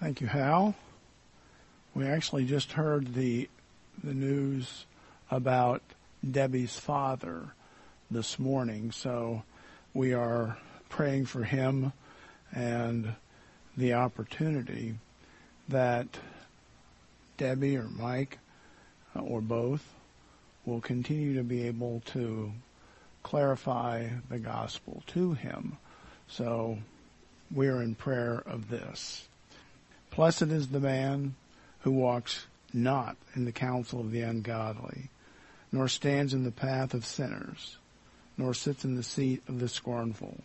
Thank you, Hal. We actually just heard the the news about Debbie's father this morning, so we are praying for him and the opportunity that Debbie or Mike uh, or both will continue to be able to clarify the gospel to him. So we're in prayer of this. Blessed is the man who walks not in the counsel of the ungodly, nor stands in the path of sinners, nor sits in the seat of the scornful.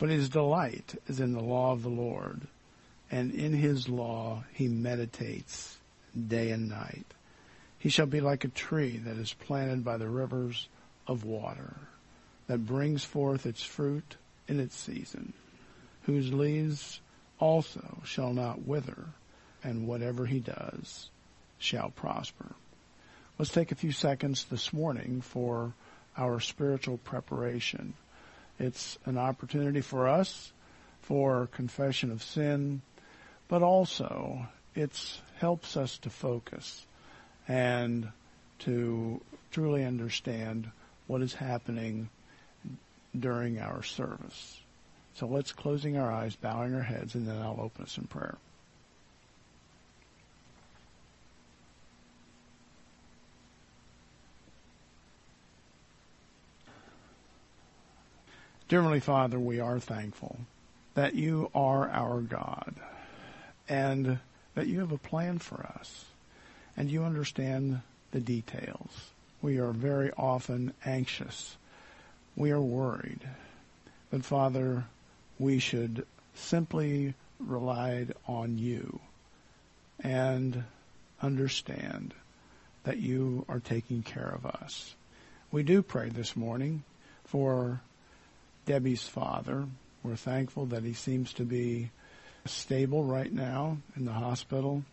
But his delight is in the law of the Lord, and in his law he meditates day and night. He shall be like a tree that is planted by the rivers of water, that brings forth its fruit in its season, whose leaves also shall not wither, and whatever he does shall prosper. Let's take a few seconds this morning for our spiritual preparation. It's an opportunity for us for confession of sin, but also it helps us to focus and to truly understand what is happening during our service. So let's closing our eyes, bowing our heads, and then I'll open us in prayer. Dear Heavenly Father, we are thankful that you are our God and that you have a plan for us and you understand the details. We are very often anxious. We are worried. But Father, we should simply rely on you and understand that you are taking care of us. We do pray this morning for Debbie's father. We're thankful that he seems to be stable right now in the hospital.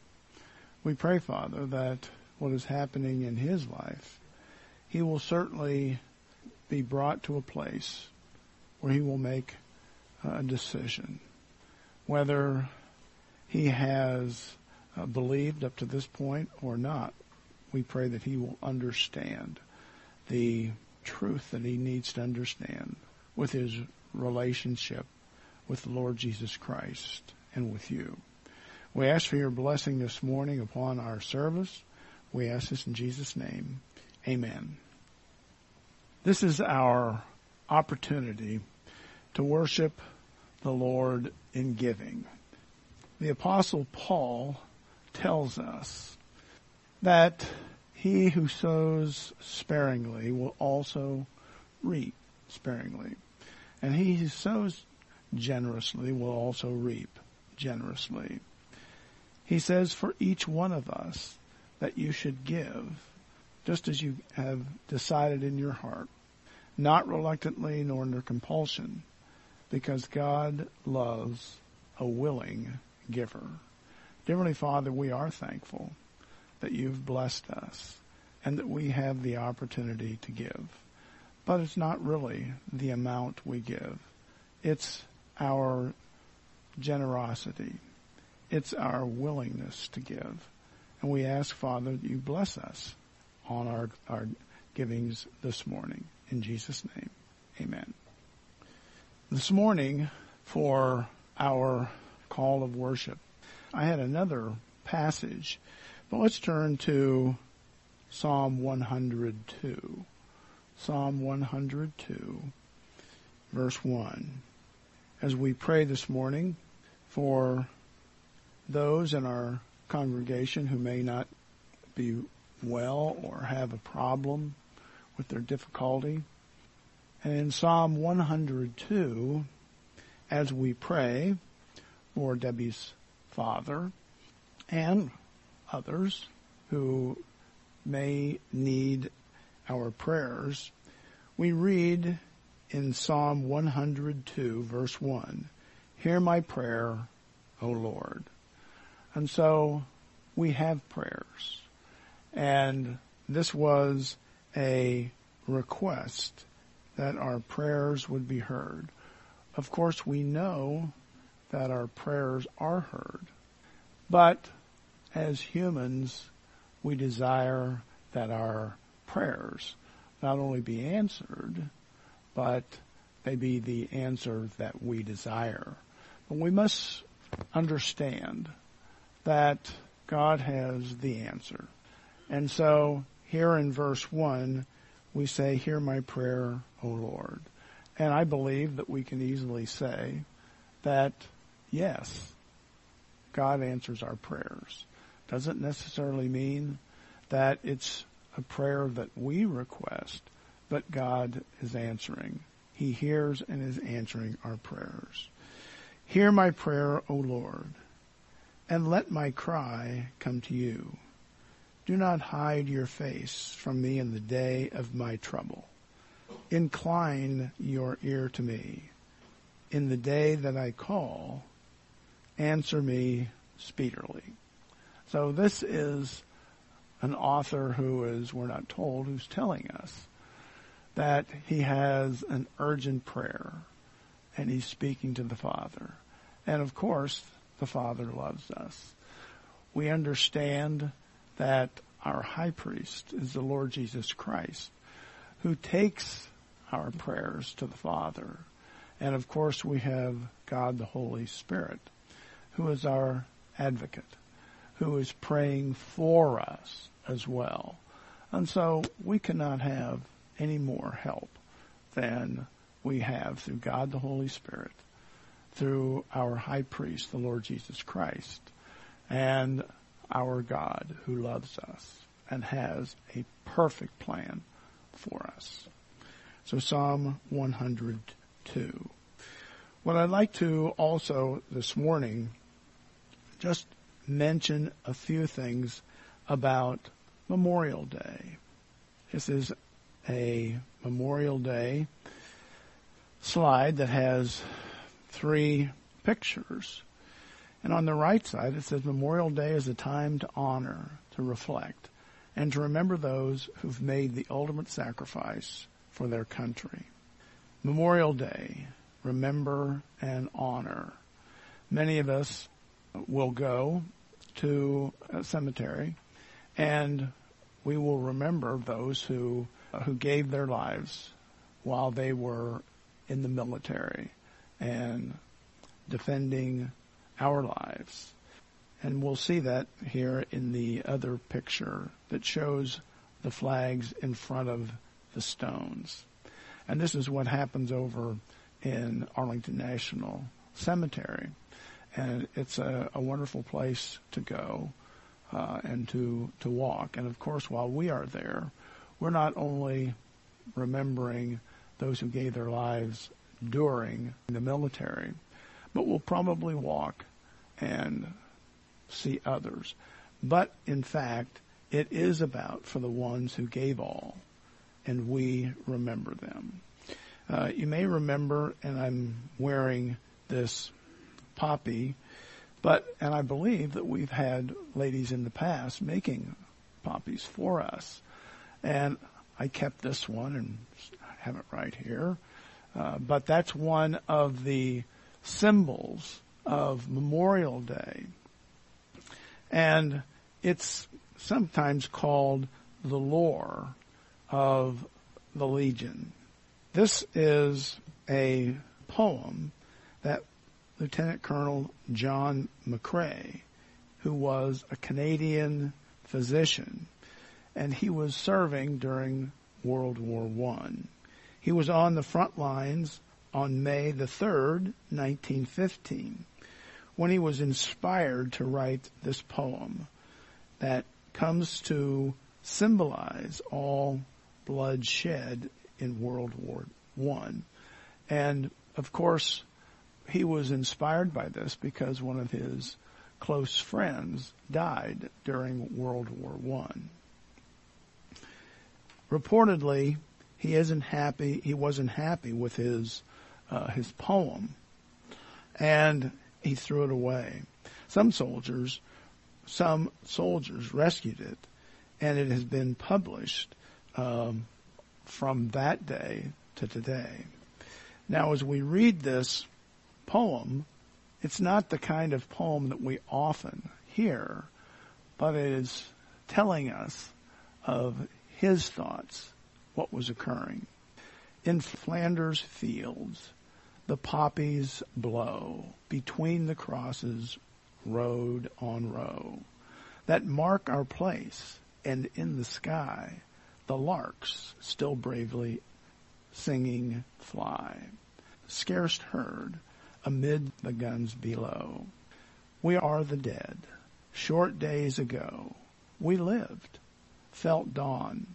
We pray, Father, that what is happening in his life, he will certainly be brought to a place where he will make a decision. Whether he has uh, believed up to this point or not, we pray that he will understand the truth that he needs to understand with his relationship with the Lord Jesus Christ and with you. We ask for your blessing this morning upon our service. We ask this in Jesus' name. Amen. This is our opportunity to worship the Lord in giving. The apostle Paul tells us that he who sows sparingly will also reap sparingly. And he who sows generously will also reap generously. He says for each one of us that you should give just as you have decided in your heart, not reluctantly nor under compulsion, because God loves a willing giver. Dearly Father, we are thankful that you've blessed us and that we have the opportunity to give. But it's not really the amount we give. It's our generosity. It's our willingness to give. And we ask, Father, that you bless us on our, our givings this morning. In Jesus' name, amen. This morning, for our call of worship, I had another passage, but let's turn to Psalm 102. Psalm 102, verse 1. As we pray this morning for those in our congregation who may not be well or have a problem with their difficulty. And in Psalm 102, as we pray for Debbie's father and others who may need our prayers, we read in Psalm 102 verse 1, Hear my prayer, O Lord. And so we have prayers. And this was a request that our prayers would be heard. Of course, we know that our prayers are heard, But as humans, we desire that our prayers not only be answered, but they be the answer that we desire. But we must understand that God has the answer. And so here in verse 1, we say, Hear my prayer, O Lord. And I believe that we can easily say that, yes, God answers our prayers. Doesn't necessarily mean that it's a prayer that we request, but God is answering. He hears and is answering our prayers. Hear my prayer, O Lord, and let my cry come to you. Do not hide your face from me in the day of my trouble. Incline your ear to me. In the day that I call, answer me speedily. So this is an author who is, we're not told, who's telling us that he has an urgent prayer and he's speaking to the Father. And of course, the Father loves us. We understand that our high priest is the Lord Jesus Christ who takes our prayers to the Father. And of course we have God the Holy Spirit who is our advocate, who is praying for us as well. And so we cannot have any more help than we have through God the Holy Spirit, through our high priest, the Lord Jesus Christ, and our God who loves us and has a perfect plan for us. So Psalm 102. What I'd like to also this morning just mention a few things about Memorial Day. This is a Memorial Day slide that has three pictures. And on the right side it says Memorial Day is a time to honor, to reflect, and to remember those who've made the ultimate sacrifice for their country. Memorial Day, remember and honor. Many of us will go to a cemetery and we will remember those who who gave their lives while they were in the military and defending our lives. And we'll see that here in the other picture that shows the flags in front of the stones. And this is what happens over in Arlington National Cemetery. And it's a, a wonderful place to go uh, and to, to walk. And of course, while we are there, we're not only remembering those who gave their lives during the military, but we'll probably walk and see others. But in fact, it is about for the ones who gave all, and we remember them. Uh, you may remember, and I'm wearing this poppy but, and I believe that we've had ladies in the past making poppies for us. And I kept this one and have it right here. Uh, but that's one of the symbols of Memorial Day. And it's sometimes called the lore of the Legion. This is a poem that Lieutenant Colonel John McCrae, who was a Canadian physician, and he was serving during World War One. He was on the front lines on May the 3rd, 1915, when he was inspired to write this poem that comes to symbolize all blood shed in World War One. And of course, he was inspired by this because one of his close friends died during World War One. Reportedly, he isn't happy. He wasn't happy with his uh, his poem, and he threw it away. Some soldiers, some soldiers rescued it, and it has been published um, from that day to today. Now, as we read this poem, it's not the kind of poem that we often hear, but it is telling us of his thoughts, what was occurring. In Flanders fields, the poppies blow between the crosses, road on row, that mark our place, and in the sky, the larks still bravely singing fly, scarce heard amid the guns below. We are the dead. Short days ago, we lived, felt dawn,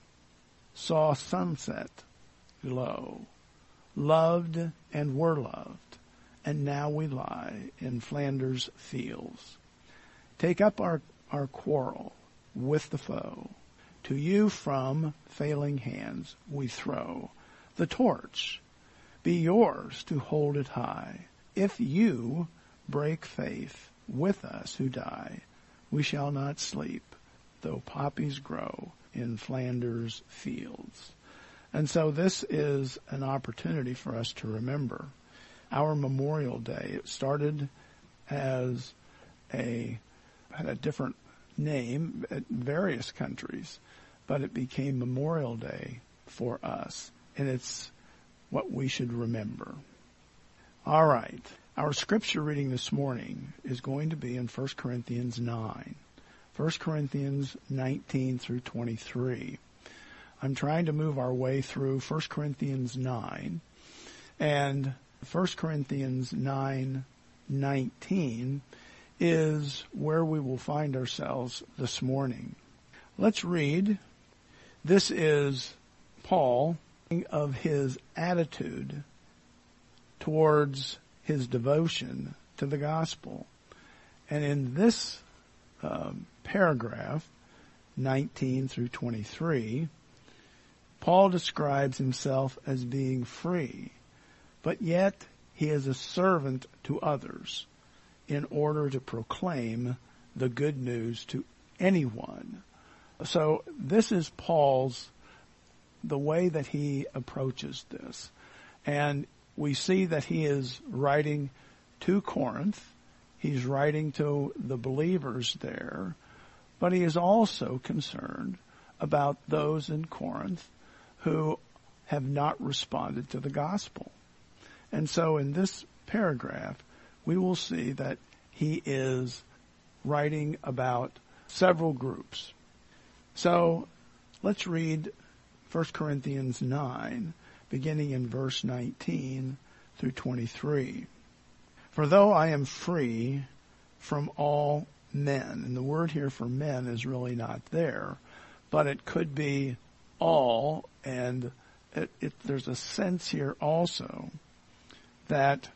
saw sunset glow, loved and were loved, and now we lie in Flanders fields. Take up our, our quarrel with the foe. To you from failing hands we throw the torch. Be yours to hold it high. If you break faith with us who die, we shall not sleep, though poppies grow in Flanders fields. And so this is an opportunity for us to remember our Memorial Day. It started as a, had a different name at various countries, but it became Memorial Day for us. And it's what we should remember. All right. Our scripture reading this morning is going to be in 1 Corinthians 9. 1 Corinthians 19 through 23. I'm trying to move our way through 1 Corinthians 9 and 1 Corinthians 9 19 is where we will find ourselves this morning. Let's read. This is Paul of his attitude towards his devotion to the gospel. And in this um, paragraph, 19 through 23, Paul describes himself as being free, but yet he is a servant to others in order to proclaim the good news to anyone. So this is Paul's, the way that he approaches this. And we see that he is writing to Corinth. He's writing to the believers there, but he is also concerned about those in Corinth who have not responded to the gospel. And so in this paragraph, we will see that he is writing about several groups. So let's read 1 Corinthians 9, beginning in verse 19 through 23. For though I am free from all men, and the word here for men is really not there, but it could be all, and it, it, there's a sense here also that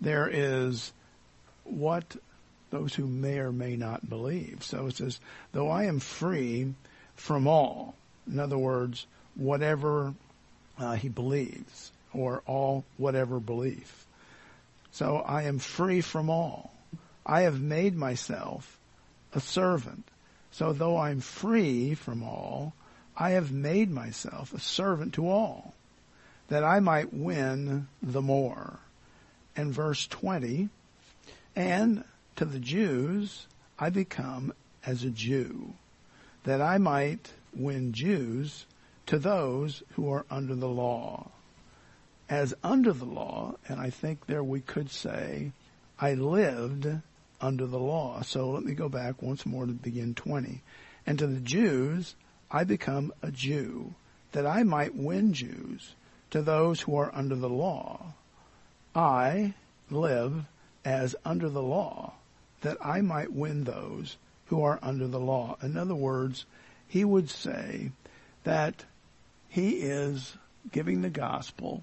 there is what those who may or may not believe. So it says, though I am free from all, in other words, whatever uh, he believes, or all whatever belief. So I am free from all. I have made myself a servant. So though I'm free from all, I have made myself a servant to all, that I might win the more. And verse 20, and to the Jews I become as a Jew, that I might win Jews to those who are under the law. As under the law, and I think there we could say, I lived under the law. So let me go back once more to begin 20. And to the Jews, I become a Jew, that I might win Jews to those who are under the law. I live as under the law, that I might win those who are under the law. In other words, he would say that he is giving the gospel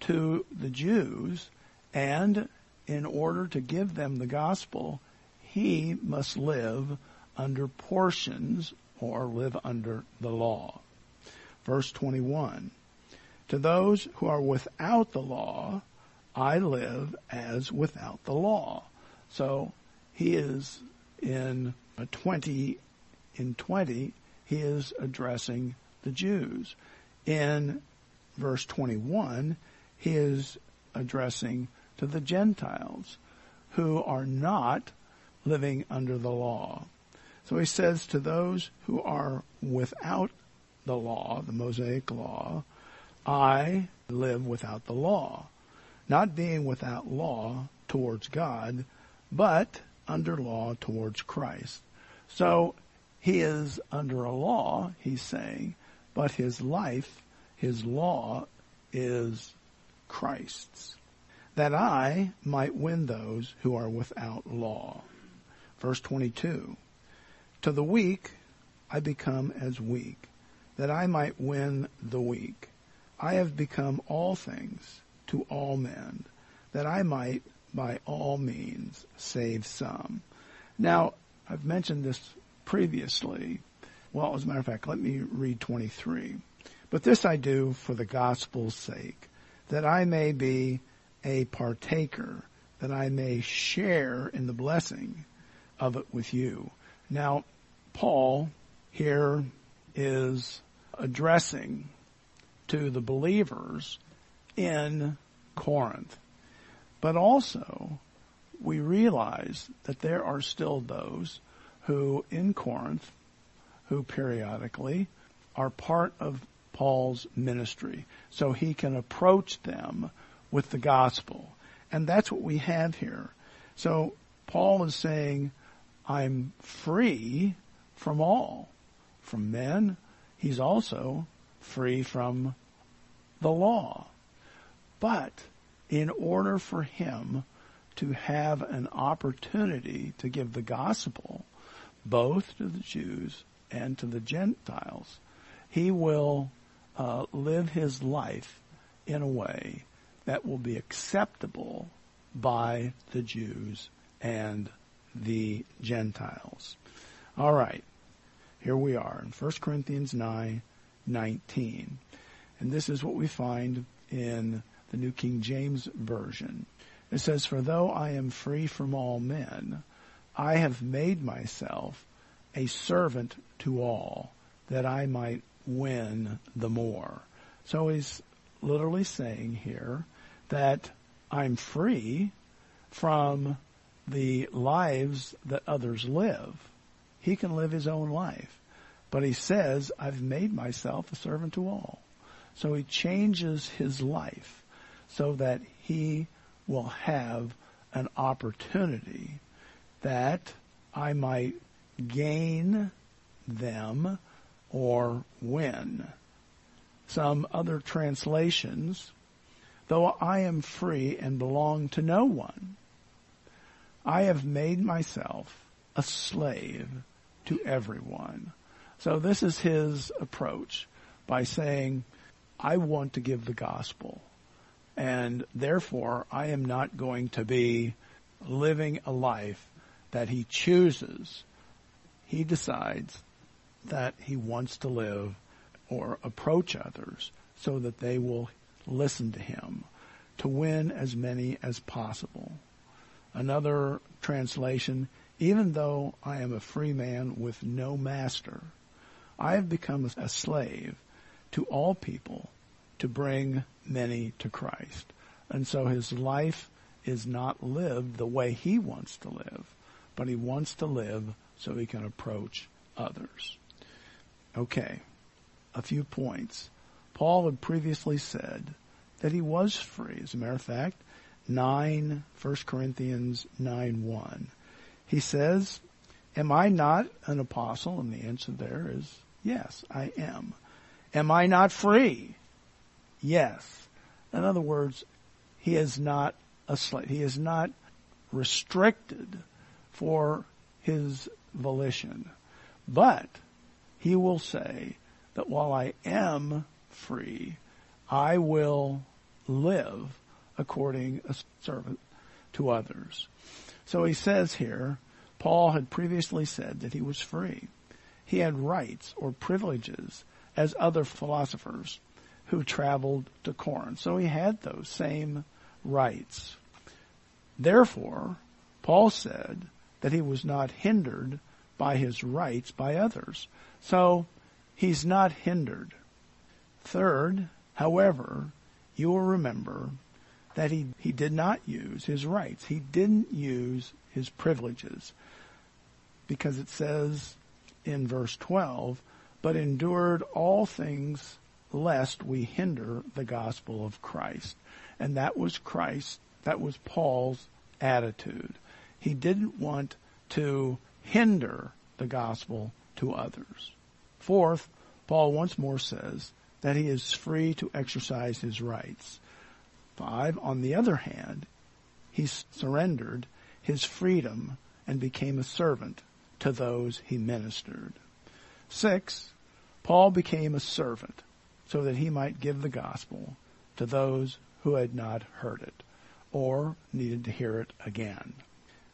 to the Jews and in order to give them the gospel, he must live under portions or live under the law. Verse 21. To those who are without the law, I live as without the law. So he is in 20, in 20, he is addressing the Jews. In verse 21, he is addressing to the Gentiles who are not living under the law. So he says to those who are without the law, the Mosaic law, I live without the law, not being without law towards God, but under law towards Christ. So he is under a law, he's saying, but his life, his law is Christ's, that I might win those who are without law. Verse 22. To the weak I become as weak, that I might win the weak. I have become all things to all men, that I might by all means save some. Now, I've mentioned this previously. Well, as a matter of fact, let me read 23. But this I do for the gospel's sake, that I may be a partaker, that I may share in the blessing of it with you. Now, Paul here is addressing to the believers in Corinth. But also, we realize that there are still those who in Corinth, who periodically are part of Paul's ministry. So he can approach them with the gospel. And that's what we have here. So Paul is saying, I'm free from all. From men, he's also free from the law. But in order for him to have an opportunity to give the gospel both to the Jews and to the Gentiles, he will uh, live his life in a way that will be acceptable by the Jews and the Gentiles. All right. Here we are in 1 Corinthians 9, 19. And this is what we find in the New King James Version. It says, For though I am free from all men, I have made myself a servant to all, that I might win the more. So he's literally saying here that I'm free from the lives that others live. He can live his own life. But he says, I've made myself a servant to all. So he changes his life so that he will have an opportunity that I might gain them or win. Some other translations, though I am free and belong to no one, I have made myself a slave to everyone. So this is his approach by saying, I want to give the gospel. And therefore, I am not going to be living a life that he chooses. He decides that he wants to live or approach others so that they will listen to him to win as many as possible. Another translation, even though I am a free man with no master, I have become a slave to all people to bring many to Christ. And so his life is not lived the way he wants to live, but he wants to live so he can approach others. Okay, a few points. Paul had previously said that he was free. As a matter of fact, 9, 1 Corinthians 9 1. He says, Am I not an apostle? And the answer there is, Yes, I am. Am I not free? Yes. In other words, he is not a slave. He is not restricted for his volition. But he will say that while I am free, I will live according a servant to others. So he says here, Paul had previously said that he was free. He had rights or privileges as other philosophers who traveled to Corinth. So he had those same rights. Therefore, Paul said that he was not hindered by his rights by others. So he's not hindered. Third, however, you will remember that he, he did not use his rights. He didn't use his privileges. Because it says in verse 12, but endured all things lest we hinder the gospel of Christ. And that was Christ, that was Paul's attitude. He didn't want to hinder the gospel to others. Fourth, Paul once more says that he is free to exercise his rights. Five, on the other hand, he surrendered his freedom and became a servant to those he ministered. Six, Paul became a servant so that he might give the gospel to those who had not heard it or needed to hear it again.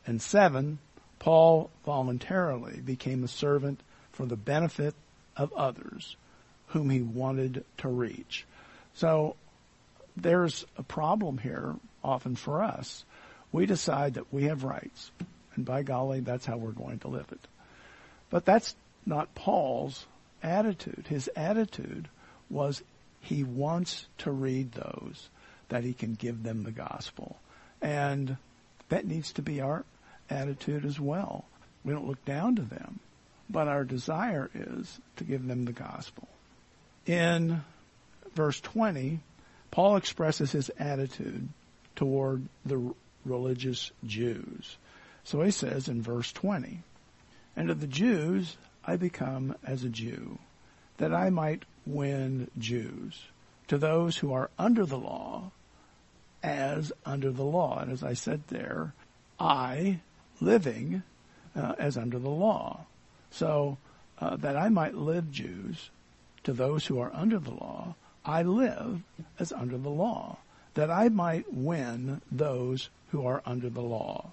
And seven, Paul voluntarily became a servant for the benefit of others whom he wanted to reach. So there's a problem here often for us. We decide that we have rights, and by golly, that's how we're going to live it. But that's not Paul's attitude. His attitude was he wants to read those that he can give them the gospel. And that needs to be our attitude as well. We don't look down to them, but our desire is to give them the gospel. In verse 20, Paul expresses his attitude toward the religious Jews. So he says in verse 20, And to the Jews I become as a Jew, that I might win Jews. To those who are under the law, as under the law. And as I said there, I living uh, as under the law. So uh, that I might live Jews to those who are under the law, I live as under the law, that I might win those who are under the law.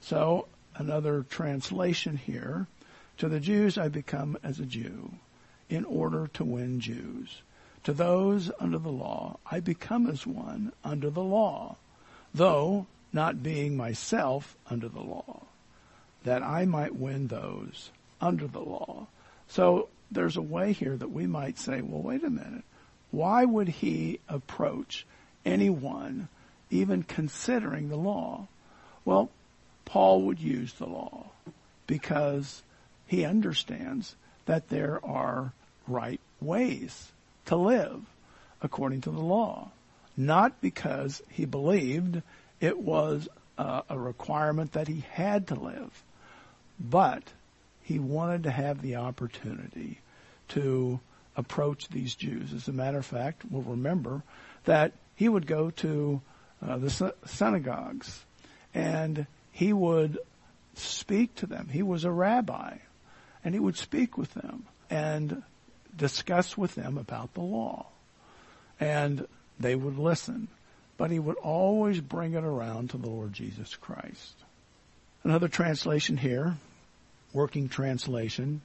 So another translation here, to the Jews I become as a Jew in order to win Jews. To those under the law, I become as one under the law, though not being myself under the law, that I might win those under the law. So there's a way here that we might say, well, wait a minute. Why would he approach anyone even considering the law? Well, Paul would use the law because he understands that there are right ways to live according to the law. Not because he believed it was a requirement that he had to live, but he wanted to have the opportunity to approach these Jews. As a matter of fact, we'll remember that he would go to uh, the synagogues and he would speak to them. He was a rabbi and he would speak with them and discuss with them about the law. And they would listen. But he would always bring it around to the Lord Jesus Christ. Another translation here, working translation.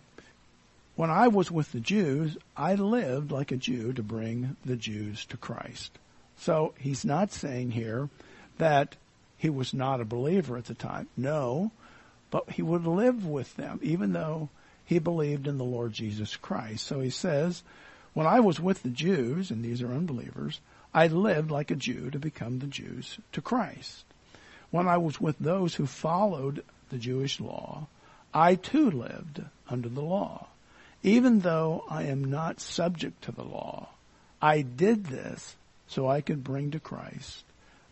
When I was with the Jews, I lived like a Jew to bring the Jews to Christ. So he's not saying here that he was not a believer at the time. No, but he would live with them, even though he believed in the Lord Jesus Christ. So he says, when I was with the Jews, and these are unbelievers, I lived like a Jew to become the Jews to Christ. When I was with those who followed the Jewish law, I too lived under the law. Even though I am not subject to the law, I did this so I could bring to Christ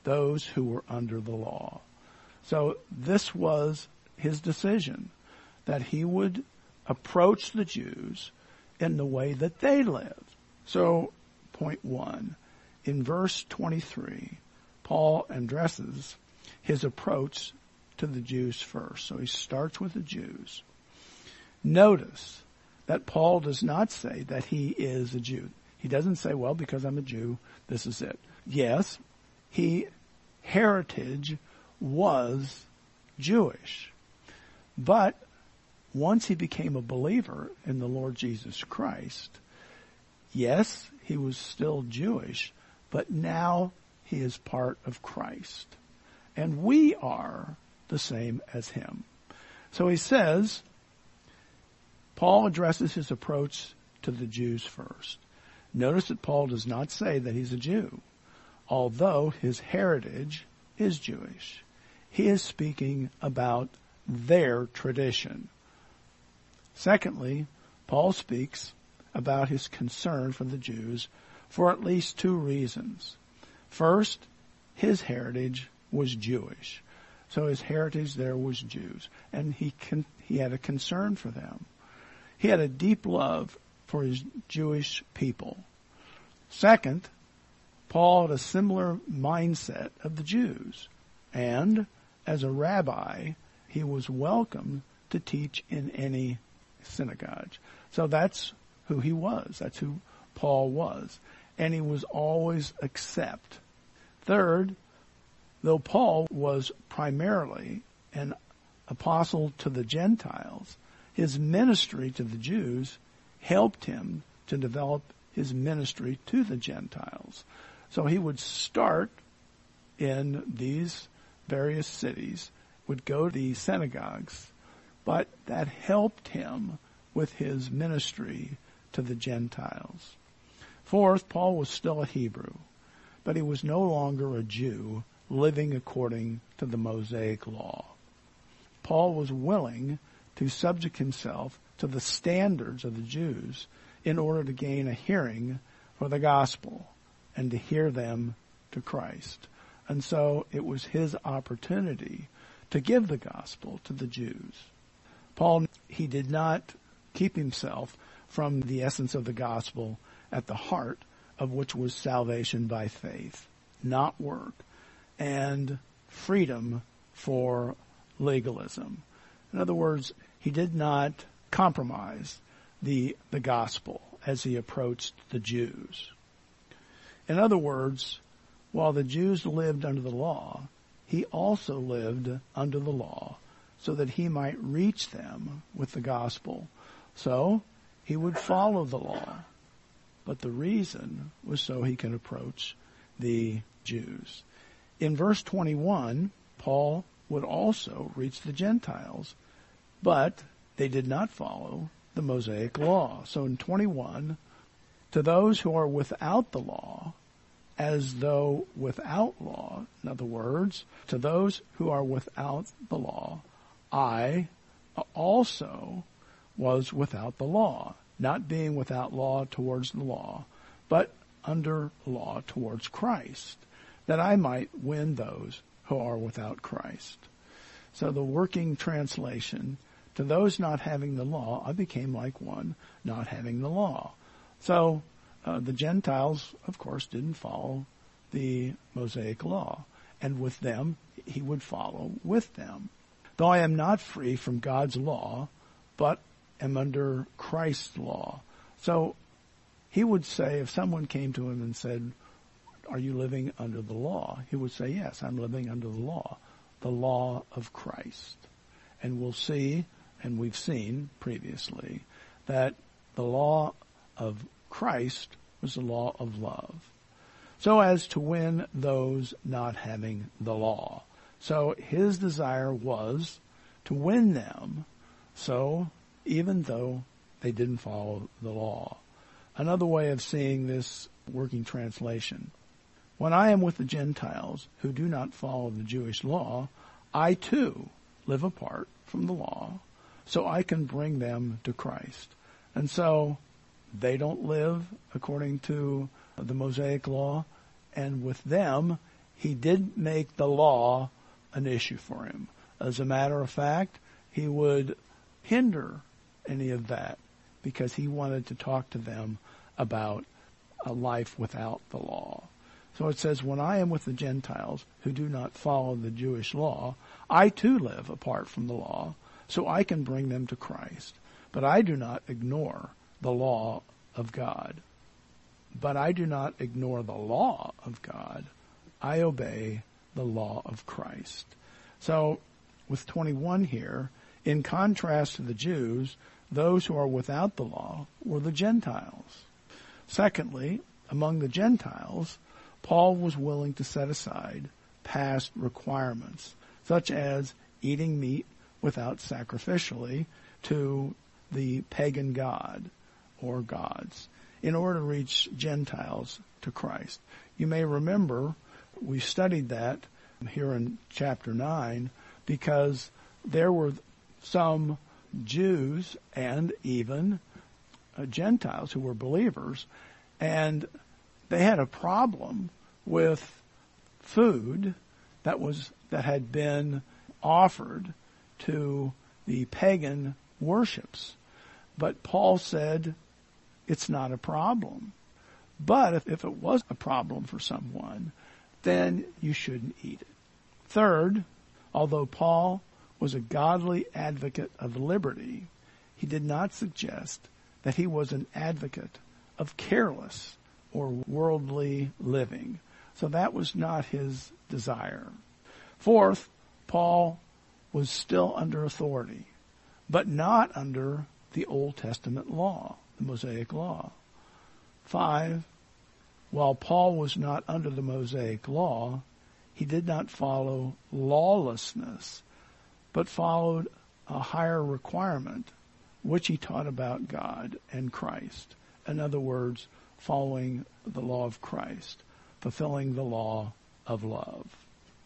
those who were under the law. So this was his decision that he would approach the Jews in the way that they lived. So, point one, in verse 23, Paul addresses his approach to the Jews first. So he starts with the Jews. Notice that Paul does not say that he is a Jew. He doesn't say, well, because I'm a Jew, this is it. Yes, he, heritage was Jewish. But once he became a believer in the Lord Jesus Christ, yes, he was still Jewish, but now he is part of Christ. And we are the same as him. So he says, Paul addresses his approach to the Jews first. Notice that Paul does not say that he's a Jew, although his heritage is Jewish. He is speaking about their tradition Secondly, Paul speaks about his concern for the Jews for at least two reasons. First, his heritage was Jewish. So his heritage there was Jews. And he, con- he had a concern for them. He had a deep love for his Jewish people. Second, Paul had a similar mindset of the Jews. And as a rabbi, he was welcome to teach in any synagogue. So that's who he was. That's who Paul was. And he was always accept. Third, though Paul was primarily an apostle to the Gentiles, his ministry to the Jews helped him to develop his ministry to the Gentiles. So he would start in these various cities, would go to the synagogues, but that helped him with his ministry to the Gentiles. Fourth, Paul was still a Hebrew, but he was no longer a Jew living according to the Mosaic law. Paul was willing to subject himself to the standards of the Jews in order to gain a hearing for the gospel and to hear them to Christ. And so it was his opportunity to give the gospel to the Jews. Paul, he did not keep himself from the essence of the gospel at the heart of which was salvation by faith, not work, and freedom for legalism. In other words, he did not compromise the, the gospel as he approached the Jews. In other words, while the Jews lived under the law, he also lived under the law so that he might reach them with the gospel. So he would follow the law. But the reason was so he can approach the Jews. In verse 21, Paul would also reach the Gentiles, but they did not follow the Mosaic law. So in 21, to those who are without the law, as though without law, in other words, to those who are without the law, I also was without the law, not being without law towards the law, but under law towards Christ, that I might win those who are without Christ. So the working translation, to those not having the law, I became like one not having the law. So uh, the Gentiles, of course, didn't follow the Mosaic law. And with them, he would follow with them. Though I am not free from God's law, but am under Christ's law. So he would say, if someone came to him and said, are you living under the law? He would say, yes, I'm living under the law, the law of Christ. And we'll see, and we've seen previously, that the law of Christ was the law of love. So as to win those not having the law. So his desire was to win them. So even though they didn't follow the law. Another way of seeing this working translation. When I am with the Gentiles who do not follow the Jewish law, I too live apart from the law so I can bring them to Christ. And so they don't live according to the Mosaic law. And with them, he did make the law an issue for him. As a matter of fact, he would hinder any of that because he wanted to talk to them about a life without the law. So it says, when I am with the Gentiles who do not follow the Jewish law, I too live apart from the law, so I can bring them to Christ. But I do not ignore the law of God. But I do not ignore the law of God. I obey the law of Christ. So with 21 here, in contrast to the Jews, those who are without the law were the Gentiles. Secondly, among the Gentiles, Paul was willing to set aside past requirements, such as eating meat without sacrificially to the pagan god or gods in order to reach Gentiles to Christ. You may remember we studied that here in chapter 9 because there were some Jews and even uh, Gentiles who were believers, and they had a problem with food that was that had been offered to the pagan worships. But Paul said it's not a problem. But if, if it was a problem for someone, then you shouldn't eat it. Third, although Paul was a godly advocate of liberty, he did not suggest that he was an advocate of careless or worldly living. So that was not his desire. Fourth, Paul was still under authority, but not under the Old Testament law, the Mosaic law. Five, while Paul was not under the Mosaic law, he did not follow lawlessness, but followed a higher requirement, which he taught about God and Christ. In other words, following the law of Christ, fulfilling the law of love.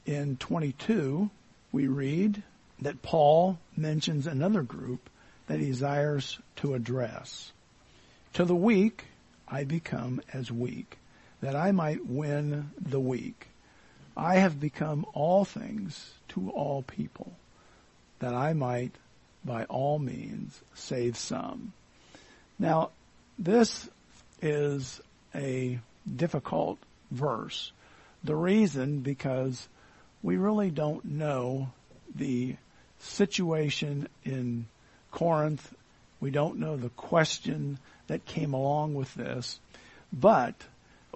In 22, we read that Paul mentions another group that he desires to address. To the weak, I become as weak, that I might win the weak. I have become all things to all people, that I might by all means save some. Now, this is a difficult verse. The reason because we really don't know the situation in Corinth. We don't know the question that came along with this, but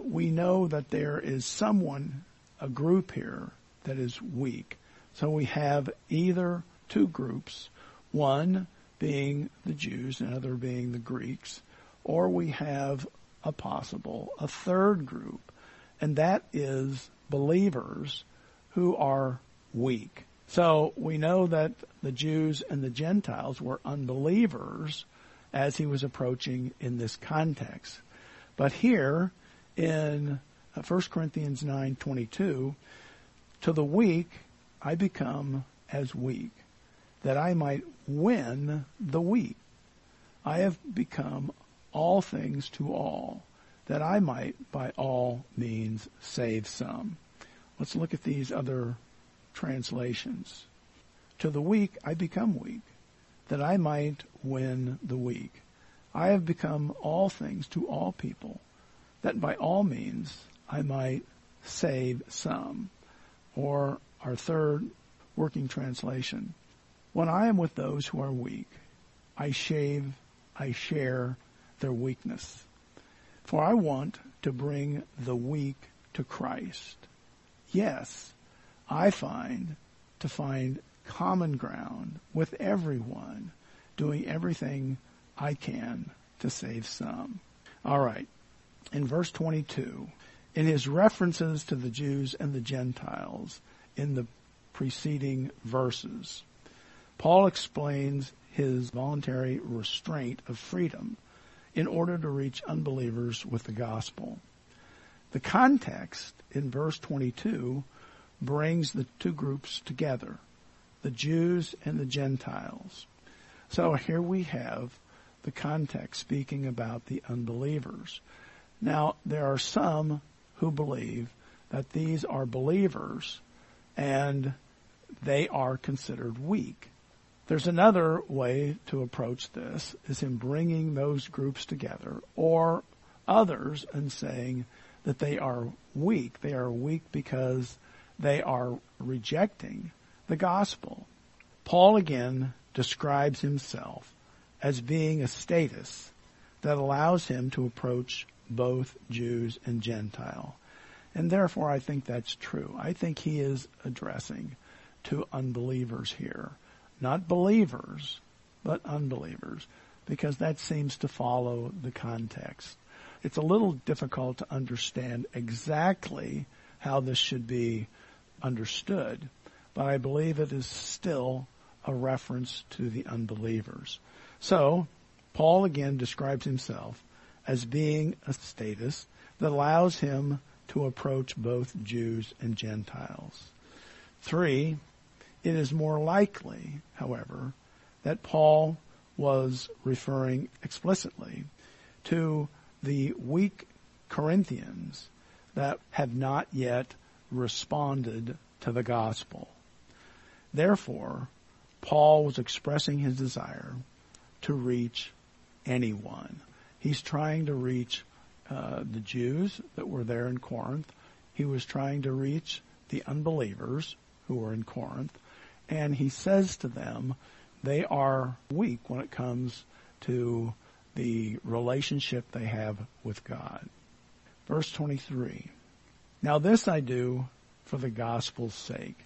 we know that there is someone, a group here that is weak. So we have either two groups, one being the Jews and other being the Greeks, or we have a possible, a third group, and that is believers who are weak. So we know that the Jews and the Gentiles were unbelievers as he was approaching in this context. But here in 1 uh, Corinthians 9:22, to the weak I become as weak, that I might win the weak. I have become all things to all, that I might by all means save some. Let's look at these other translations. To the weak I become weak, that I might win the weak. I have become all things to all people, that by all means I might save some. Or our third working translation. When I am with those who are weak, I shave, I share their weakness. For I want to bring the weak to Christ. Yes, I find to find common ground with everyone, doing everything I can to save some. All right. In verse 22, in his references to the Jews and the Gentiles in the preceding verses, Paul explains his voluntary restraint of freedom in order to reach unbelievers with the gospel. The context in verse 22 brings the two groups together, the Jews and the Gentiles. So here we have the context speaking about the unbelievers. Now, there are some who believe that these are believers and they are considered weak. There's another way to approach this is in bringing those groups together or others and saying that they are weak. They are weak because they are rejecting the gospel. Paul again describes himself as being a status that allows him to approach both Jews and Gentile. And therefore I think that's true. I think he is addressing to unbelievers here. Not believers, but unbelievers, because that seems to follow the context. It's a little difficult to understand exactly how this should be understood, but I believe it is still a reference to the unbelievers. So, Paul again describes himself as being a status that allows him to approach both Jews and Gentiles. Three, it is more likely, however, that Paul was referring explicitly to the weak Corinthians that have not yet responded to the gospel. Therefore, Paul was expressing his desire to reach anyone. He's trying to reach uh, the Jews that were there in Corinth. He was trying to reach the unbelievers who were in Corinth. And he says to them, they are weak when it comes to the relationship they have with God. Verse 23. Now this I do for the gospel's sake.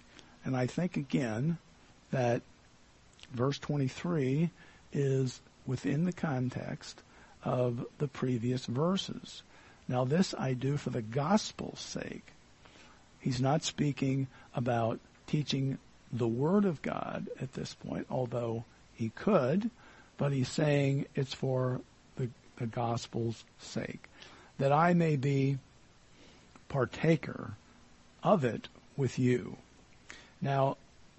And I think again that verse 23 is within the context of the previous verses. Now this I do for the gospel's sake. He's not speaking about teaching the word of God at this point, although he could, but he's saying it's for the, the gospel's sake. That I may be partaker of it with you. Now,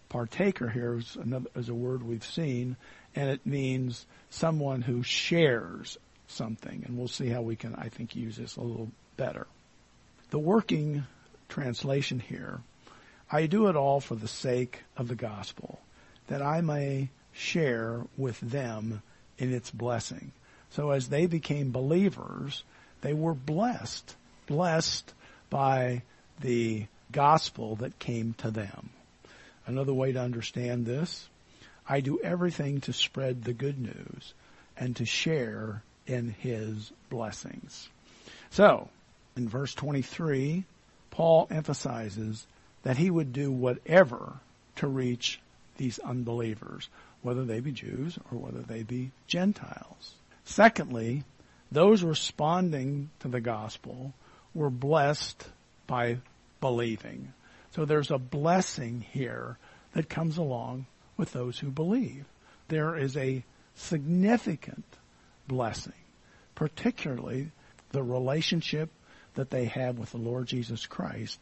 partaker here is, another, is a word we've seen, and it means someone who shares something. And we'll see how we can, I think, use this a little better. The working translation here, I do it all for the sake of the gospel, that I may share with them in its blessing. So as they became believers, they were blessed, blessed by the gospel that came to them. Another way to understand this, I do everything to spread the good news and to share in his blessings. So, in verse 23, Paul emphasizes that he would do whatever to reach these unbelievers, whether they be Jews or whether they be Gentiles. Secondly, those responding to the gospel were blessed by believing. So there's a blessing here that comes along with those who believe. There is a significant blessing, particularly the relationship that they have with the Lord Jesus Christ,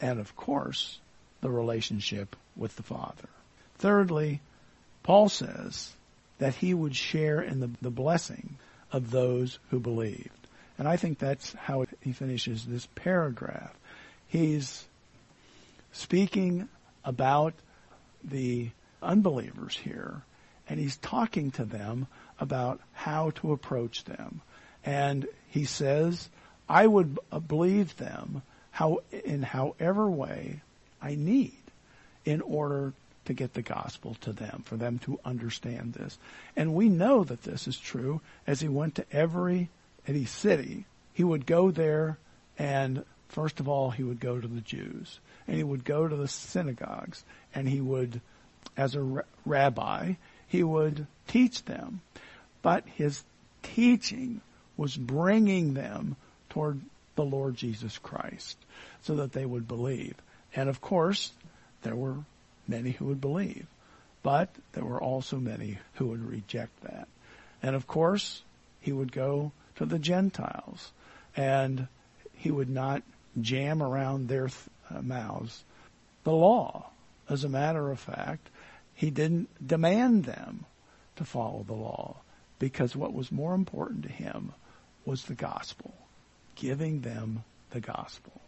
and of course, the relationship with the Father. Thirdly, Paul says that he would share in the, the blessing of those who believed. And I think that's how he finishes this paragraph. He's speaking about the unbelievers here, and he's talking to them about how to approach them. And he says, I would believe them how, in however way I need in order to get the gospel to them, for them to understand this. And we know that this is true as he went to every, any city. He would go there and first of all, he would go to the Jews and he would go to the synagogues and he would, as a rabbi, he would teach them. But his teaching was bringing them toward the Lord Jesus Christ so that they would believe. And of course, there were many who would believe, but there were also many who would reject that. And of course, he would go to the Gentiles and he would not jam around their uh, mouths the law. As a matter of fact, he didn't demand them to follow the law because what was more important to him was the gospel, giving them the gospel.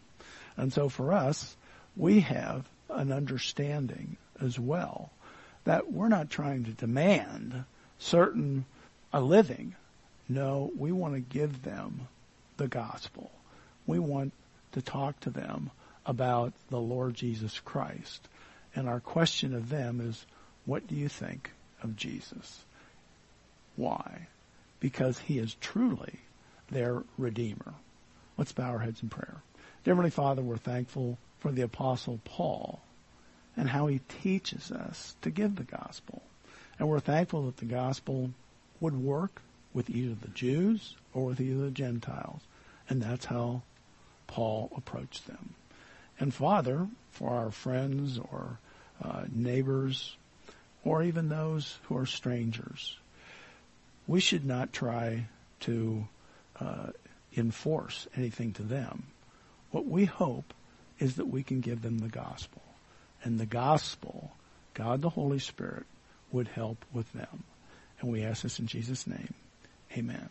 And so for us, we have an understanding as well that we're not trying to demand certain a living. No, we want to give them the gospel. We want to talk to them about the Lord Jesus Christ. And our question of them is, what do you think of Jesus? Why? Because he is truly their Redeemer. Let's bow our heads in prayer. Dear Heavenly Father, we're thankful for the Apostle Paul and how he teaches us to give the gospel. And we're thankful that the gospel would work with either the Jews or with either the Gentiles. And that's how Paul approached them. And Father, for our friends or uh, neighbors or even those who are strangers, we should not try to uh, enforce anything to them. What we hope is that we can give them the gospel. And the gospel, God the Holy Spirit, would help with them. And we ask this in Jesus' name. Amen.